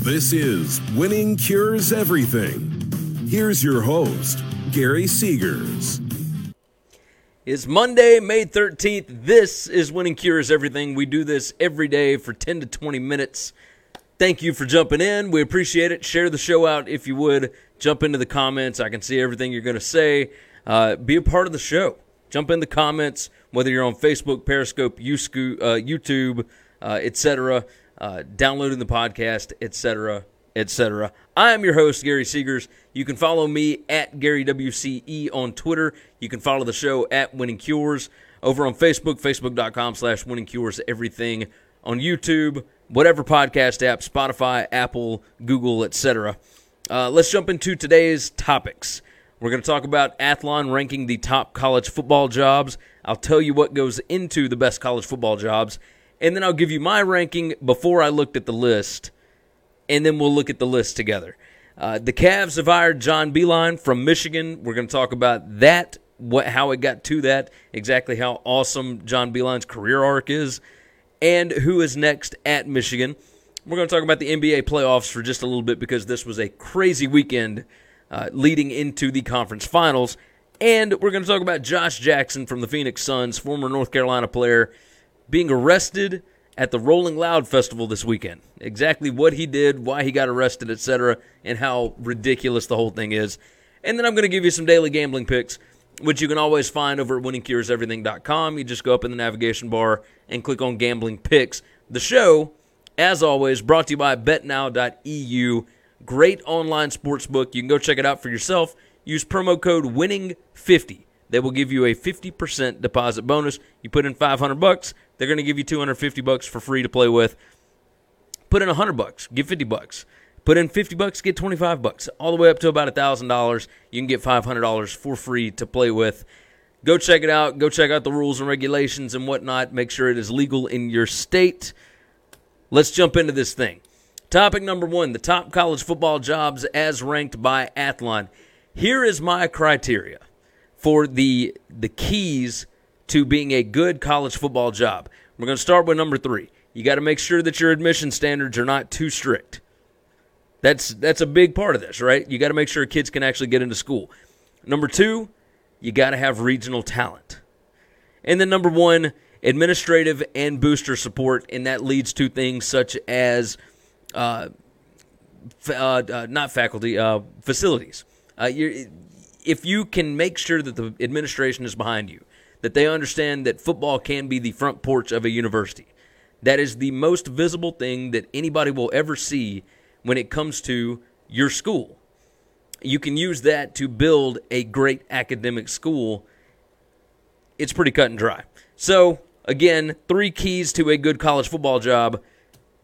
This is Winning Cures Everything. Here's your host, Gary Seegers. It's Monday, May 13th. This is Winning Cures Everything. We do this every day for 10 to 20 minutes. Thank you for jumping in. We appreciate it. Share the show out if you would. Jump into the comments. I can see everything you're going to say. Uh, be a part of the show. Jump in the comments, whether you're on Facebook, Periscope, uh, YouTube, uh, etc., uh, downloading the podcast, etc., etc. I am your host, Gary Seegers. You can follow me at Gary WCE on Twitter. You can follow the show at Winning Cures over on Facebook, facebook.com slash Winning Cures Everything on YouTube, whatever podcast app, Spotify, Apple, Google, etc. Uh, let's jump into today's topics. We're going to talk about Athlon ranking the top college football jobs. I'll tell you what goes into the best college football jobs. And then I'll give you my ranking before I looked at the list. And then we'll look at the list together. Uh, the Cavs have hired John Beilein from Michigan. We're going to talk about that, what, how it got to that, exactly how awesome John Beilein's career arc is, and who is next at Michigan. We're going to talk about the NBA playoffs for just a little bit because this was a crazy weekend uh, leading into the conference finals. And we're going to talk about Josh Jackson from the Phoenix Suns, former North Carolina player, being arrested at the Rolling Loud Festival this weekend. Exactly what he did, why he got arrested, etc., and how ridiculous the whole thing is. And then I'm going to give you some daily gambling picks, which you can always find over at winningcureseverything.com. You just go up in the navigation bar and click on gambling picks. The show, as always, brought to you by betnow.eu Great online sports book. You can go check it out for yourself. Use promo code WINNING50. They will give you a 50% deposit bonus. You put in 500 bucks, they're going to give you 250 bucks for free to play with. Put in 100 bucks, get 50 bucks. Put in 50 bucks, get 25 bucks. All the way up to about $1,000, you can get $500 for free to play with. Go check it out. Go check out the rules and regulations and whatnot. Make sure it is legal in your state. Let's jump into this thing. Topic number one the top college football jobs as ranked by Athlon. Here is my criteria for the, the keys to being a good college football job. We're going to start with number three. You got to make sure that your admission standards are not too strict. That's that's a big part of this, right? You got to make sure kids can actually get into school. Number two, you got to have regional talent. And then number one, administrative and booster support, and that leads to things such as uh, uh, uh, not faculty, uh, facilities. Uh, if you can make sure that the administration is behind you, that they understand that football can be the front porch of a university, that is the most visible thing that anybody will ever see when it comes to your school. You can use that to build a great academic school. It's pretty cut and dry. So, again, three keys to a good college football job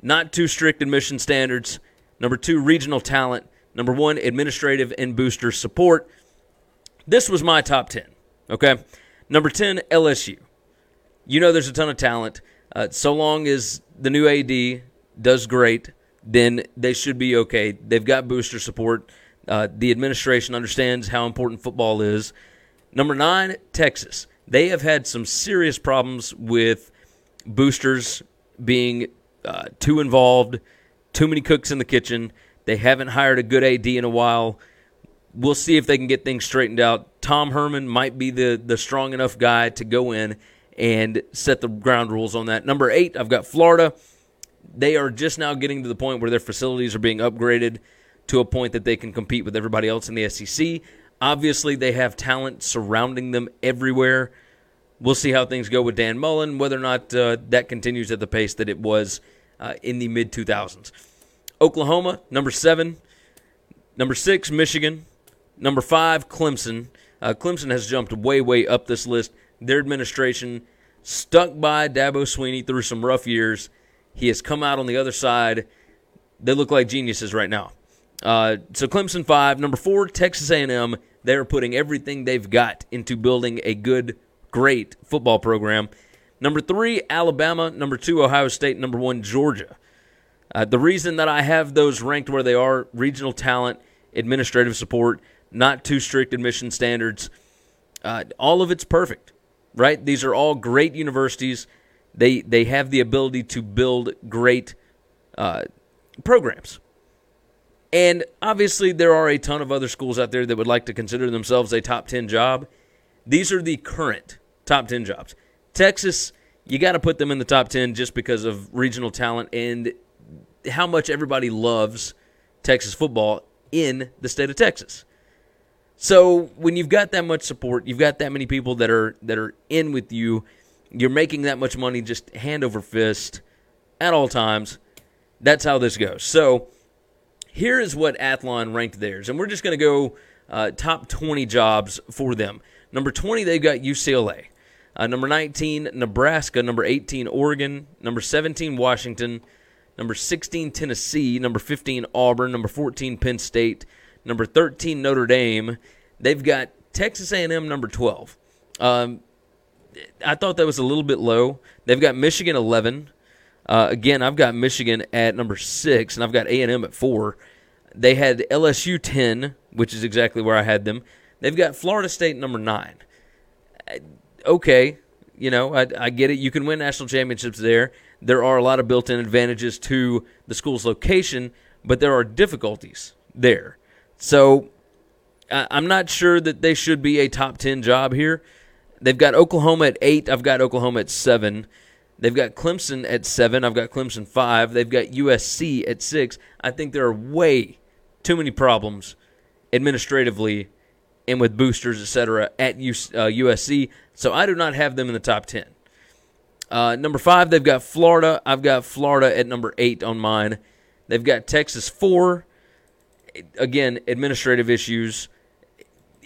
not too strict admission standards. Number two, regional talent. Number one, administrative and booster support. This was my top 10. Okay. Number 10, LSU. You know there's a ton of talent. Uh, so long as the new AD does great, then they should be okay. They've got booster support. Uh, the administration understands how important football is. Number nine, Texas. They have had some serious problems with boosters being uh, too involved, too many cooks in the kitchen. They haven't hired a good AD in a while. We'll see if they can get things straightened out. Tom Herman might be the, the strong enough guy to go in and set the ground rules on that. Number eight, I've got Florida. They are just now getting to the point where their facilities are being upgraded to a point that they can compete with everybody else in the SEC. Obviously, they have talent surrounding them everywhere. We'll see how things go with Dan Mullen, whether or not uh, that continues at the pace that it was uh, in the mid 2000s. Oklahoma, number seven. Number six, Michigan. Number five, Clemson. Uh, Clemson has jumped way, way up this list. Their administration stuck by Dabo Swinney through some rough years. He has come out on the other side. They look like geniuses right now. Uh, so Clemson five, number four, Texas A&M. They're putting everything they've got into building a good, great football program. Number three, Alabama. Number two, Ohio State. Number one, Georgia. Uh, the reason that I have those ranked where they are regional talent, administrative support, not too strict admission standards, uh, all of it's perfect, right? These are all great universities. They, they have the ability to build great uh, programs. And obviously, there are a ton of other schools out there that would like to consider themselves a top 10 job. These are the current top 10 jobs. Texas, you got to put them in the top 10 just because of regional talent and how much everybody loves Texas football in the state of Texas. So when you've got that much support, you've got that many people that are that are in with you, you're making that much money just hand over fist at all times. That's how this goes. So here is what Athlon ranked theirs, and we're just going to go uh, top 20 jobs for them. Number 20, they've got UCLA. Uh, number 19, Nebraska. Number 18, Oregon. Number 17, Washington. Number 16, Tennessee. Number 15, Auburn. Number 14, Penn State. Number 13, Notre Dame. They've got Texas A&M number 12. Um, I thought that was a little bit low. They've got Michigan 11. Uh, again, I've got Michigan at number six, and I've got A&M at four. They had LSU 10, which is exactly where I had them. They've got Florida State number nine. Uh, okay, you know, I, I get it. You can win national championships there. There are a lot of built in advantages to the school's location, but there are difficulties there. So I'm not sure that they should be a top 10 job here. They've got Oklahoma at 8. I've got Oklahoma at 7. They've got Clemson at 7. I've got Clemson 5. They've got USC at 6. I think there are way too many problems administratively and with boosters, etc., at USC. Uh, so I do not have them in the top 10. Uh, number five, they've got Florida. I've got Florida at number eight on mine. They've got Texas four. Again, administrative issues.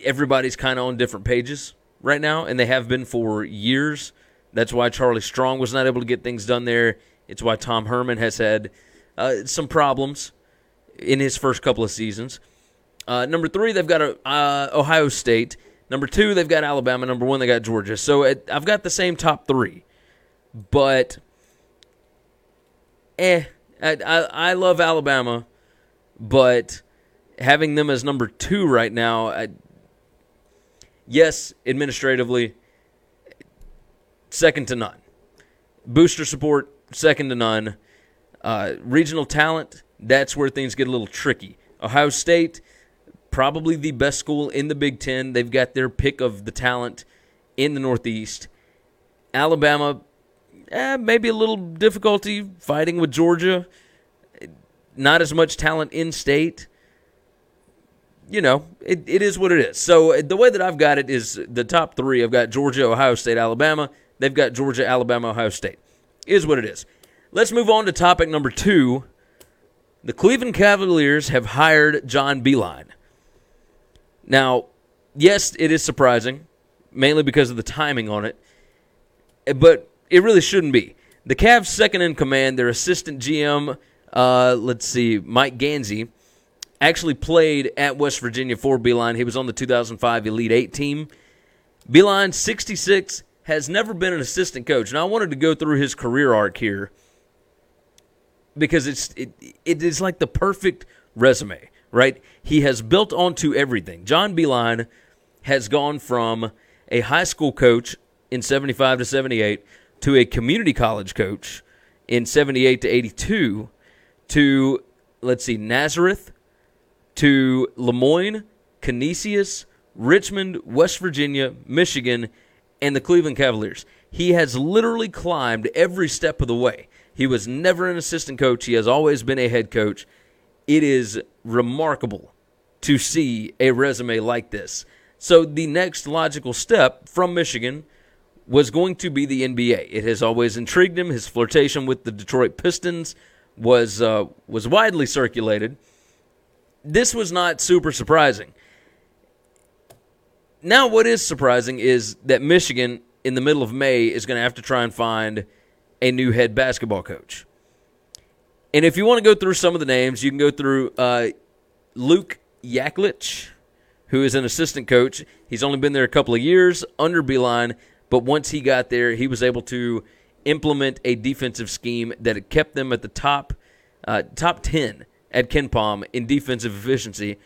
Everybody's kind of on different pages right now, and they have been for years. That's why Charlie Strong was not able to get things done there. It's why Tom Herman has had uh, some problems in his first couple of seasons. Uh, number three, they've got uh, Ohio State. Number two, they've got Alabama. Number one, they got Georgia. So it, I've got the same top three, but eh, I, I, I love Alabama, but having them as number two right now, I, yes, administratively, second to none. Booster support, second to none. Uh, regional talent, that's where things get a little tricky. Ohio State, probably the best school in the Big Ten. They've got their pick of the talent in the Northeast. Alabama, eh, maybe a little difficulty fighting with Georgia. Not as much talent in state. You know, it, it is what it is. So the way that I've got it is the top three. I've got Georgia, Ohio State, Alabama. They've got Georgia, Alabama, Ohio State. Is what it is. Let's move on to topic number two. The Cleveland Cavaliers have hired John Beilein. Now, yes, it is surprising, mainly because of the timing on it, but it really shouldn't be. The Cavs' second in command, their assistant GM, uh, let's see, Mike Gansey, actually played at West Virginia for Beilein. He was on the 2005 Elite Eight team. Beilein, 66, has never been an assistant coach. Now, I wanted to go through his career arc here because it's it, it is like the perfect resume, right? He has built onto everything. John Beilein has gone from a high school coach in 75 to 78 to a community college coach in 78 to 82 to let's see Nazareth to Le Moyne, Canisius, Richmond, West Virginia, Michigan, and the Cleveland Cavaliers. He has literally climbed every step of the way. He was never an assistant coach, he has always been a head coach. It is remarkable to see a resume like this. So, the next logical step from Michigan was going to be the NBA. It has always intrigued him. His flirtation with the Detroit Pistons was uh, was widely circulated. This was not super surprising. Now, what is surprising is that Michigan, in the middle of May, is going to have to try and find a new head basketball coach. And if you want to go through some of the names, you can go through uh, Luke Yaklich, who is an assistant coach. He's only been there a couple of years under Beilein, but once he got there, he was able to implement a defensive scheme that had kept them at the top uh, top ten at KenPom in defensive efficiency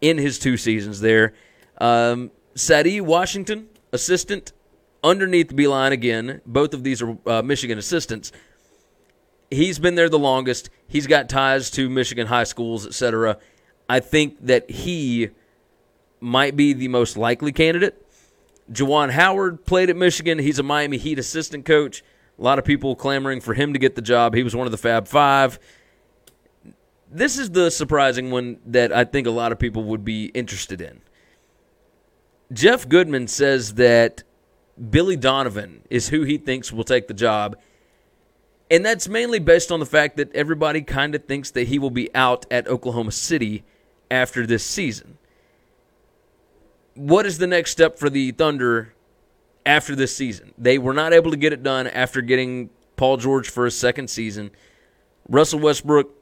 in his two seasons there. Um, Saddi Washington, assistant underneath Beilein again. Both of these are uh, Michigan assistants. He's been there the longest. He's got ties to Michigan high schools, etc. I think that he might be the most likely candidate. Juwan Howard played at Michigan. He's a Miami Heat assistant coach. A lot of people clamoring for him to get the job. He was one of the Fab Five. This is the surprising one that I think a lot of people would be interested in. Jeff Goodman says that Billy Donovan is who he thinks will take the job. And that's mainly based on the fact that everybody kind of thinks that he will be out at Oklahoma City after this season. What is the next step for the Thunder after this season? They were not able to get it done after getting Paul George for a second season. Russell Westbrook,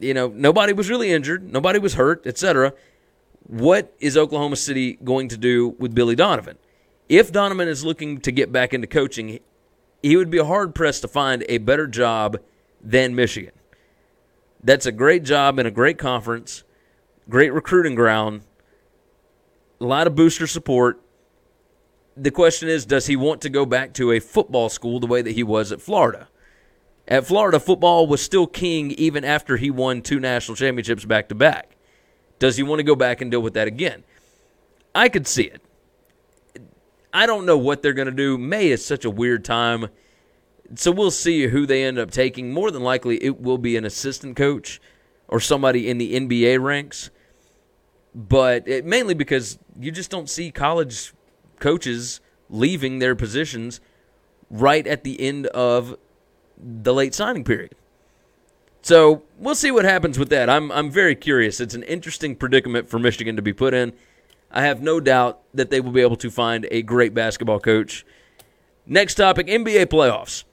you know, nobody was really injured, nobody was hurt, etc. What is Oklahoma City going to do with Billy Donovan? If Donovan is looking to get back into coaching, he would be hard pressed to find a better job than Michigan. That's a great job in a great conference, great recruiting ground, a lot of booster support. The question is, does he want to go back to a football school the way that he was at Florida? At Florida, football was still king even after he won two national championships back to back. Does he want to go back and deal with that again? I could see it. I don't know what they're going to do. May is such a weird time. So we'll see who they end up taking. More than likely, it will be an assistant coach or somebody in the NBA ranks. But it, mainly because you just don't see college coaches leaving their positions right at the end of the late signing period. So we'll see what happens with that. I'm I'm very curious. It's an interesting predicament for Michigan to be put in. I have no doubt that they will be able to find a great basketball coach. Next topic NBA playoffs.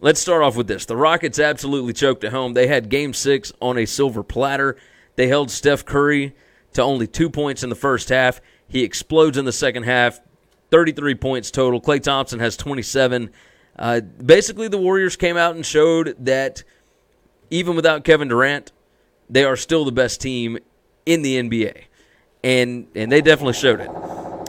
Let's start off with this. The Rockets absolutely choked at home. They had game six on a silver platter. They held Steph Curry to only two points in the first half. He explodes in the second half, 33 points total. Klay Thompson has 27. Uh, basically, the Warriors came out and showed that even without Kevin Durant, they are still the best team in the NBA and and they definitely showed it.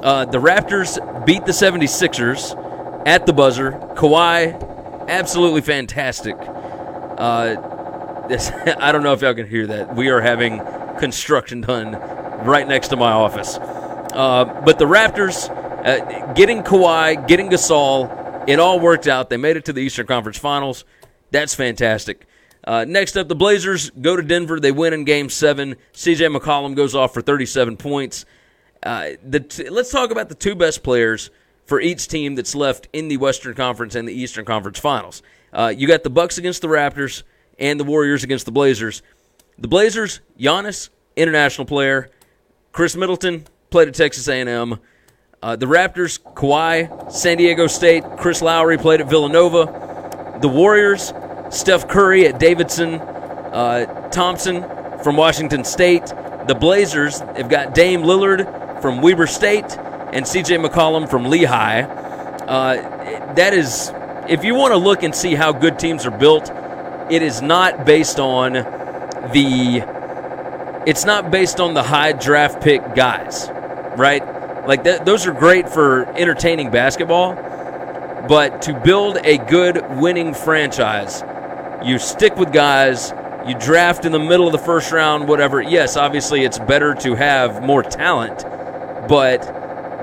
Uh, the Raptors beat the 76ers at the buzzer. Kawhi, absolutely fantastic. Uh, this, I don't know if y'all can hear that. We are having construction done right next to my office. Uh, but the Raptors, uh, getting Kawhi, getting Gasol, it all worked out. They made it to the Eastern Conference Finals. That's fantastic. Uh, next up, the Blazers go to Denver. They win in Game Seven. C.J. McCollum goes off for 37 points. Uh, t- let's talk about the two best players for each team that's left in the Western Conference and the Eastern Conference Finals. Uh, you got the Bucks against the Raptors and the Warriors against the Blazers. The Blazers, Giannis, international player. Khris Middleton played at Texas A&M. Uh, the Raptors, Kawhi, San Diego State. Chris Lowry played at Villanova. The Warriors, Steph Curry at Davidson, uh, Thompson from Washington State. The Blazers have got Dame Lillard from Weber State and CJ McCollum from Lehigh. Uh, that is, if you want to look and see how good teams are built, it is not based on the. It's not based on the high draft pick guys, right? Like that, those are great for entertaining basketball, but to build a good winning franchise, you stick with guys, you draft in the middle of the first round, whatever. Yes, obviously it's better to have more talent, but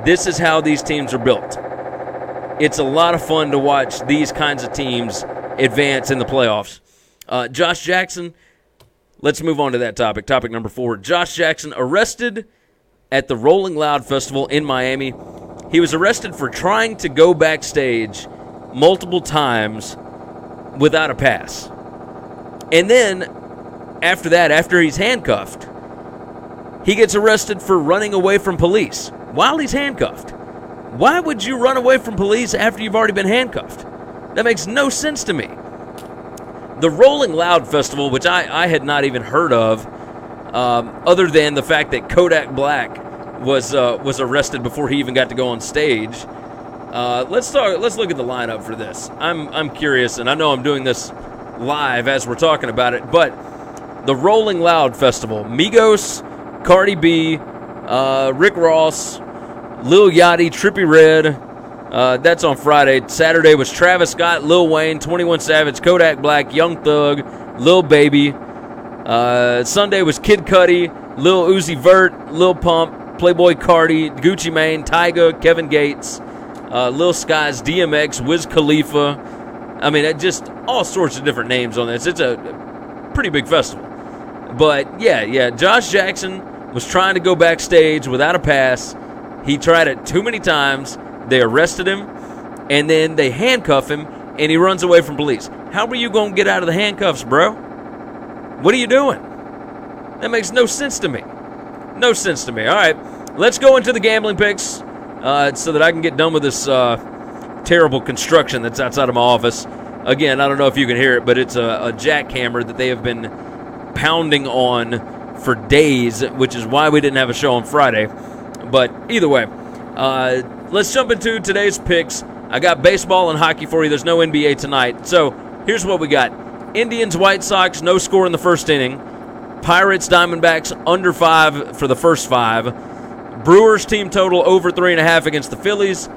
this is how these teams are built. It's a lot of fun to watch these kinds of teams advance in the playoffs. Uh, Josh Jackson, let's move on to that topic. Topic number four Josh Jackson arrested at the Rolling Loud Festival in Miami. He was arrested for trying to go backstage multiple times without a pass. And then after that, after he's handcuffed, he gets arrested for running away from police while he's handcuffed. Why would you run away from police after you've already been handcuffed? That makes no sense to me. The Rolling Loud Festival, which I, I had not even heard of, um, other than the fact that Kodak Black was uh, was arrested before he even got to go on stage. Uh, let's start. Let's look at the lineup for this. I'm I'm curious, and I know I'm doing this live as we're talking about it, but the Rolling Loud Festival: Migos, Cardi B, uh, Rick Ross, Lil Yachty, Trippie Redd. Uh, that's on Friday. Saturday was Travis Scott, Lil Wayne, 21 Savage, Kodak Black, Young Thug, Lil Baby. Uh, Sunday was Kid Cudi, Lil Uzi Vert, Lil Pump, Playboi Carti, Gucci Mane, Tyga, Kevin Gates, uh, Lil Skies, DMX, Wiz Khalifa. I mean, it just all sorts of different names on this. It's a pretty big festival. But yeah, yeah, Josh Jackson was trying to go backstage without a pass. He tried it too many times. They arrested him, and then they handcuff him, and he runs away from police. How are you going to get out of the handcuffs, bro? What are you doing? That makes no sense to me. No sense to me. All right, let's go into the gambling picks uh, so that I can get done with this uh, terrible construction that's outside of my office. Again, I don't know if you can hear it, but it's a, a jackhammer that they have been pounding on for days, which is why we didn't have a show on Friday. But either way, uh, let's jump into today's picks. I got baseball and hockey for you. There's no NBA tonight. So here's what we got Indians, White Sox, no score in the first inning. Pirates, Diamondbacks, under five for the first five. Brewers team total over three and a half against the Phillies.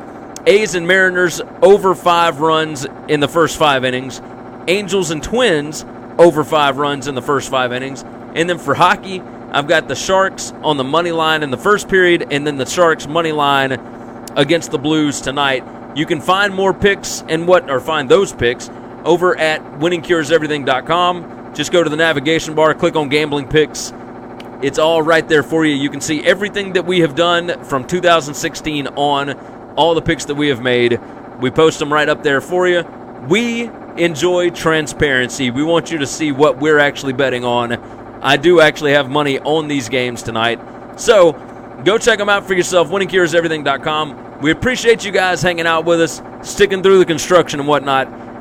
A's and Mariners over five runs in the first five innings. Angels and Twins over five runs in the first five innings. And then for hockey, I've got the Sharks on the money line in the first period, and then the Sharks money line against the Blues tonight. You can find more picks and what, or find those picks over at winningcureseverything.com. Just go to the navigation bar, click on gambling picks. It's all right there for you. You can see everything that we have done from 2016 on, all the picks that we have made. We post them right up there for you. We enjoy transparency. We want you to see what we're actually betting on. I do actually have money on these games tonight. So go check them out for yourself, winningcureseverything.com. We appreciate you guys hanging out with us, sticking through the construction and whatnot.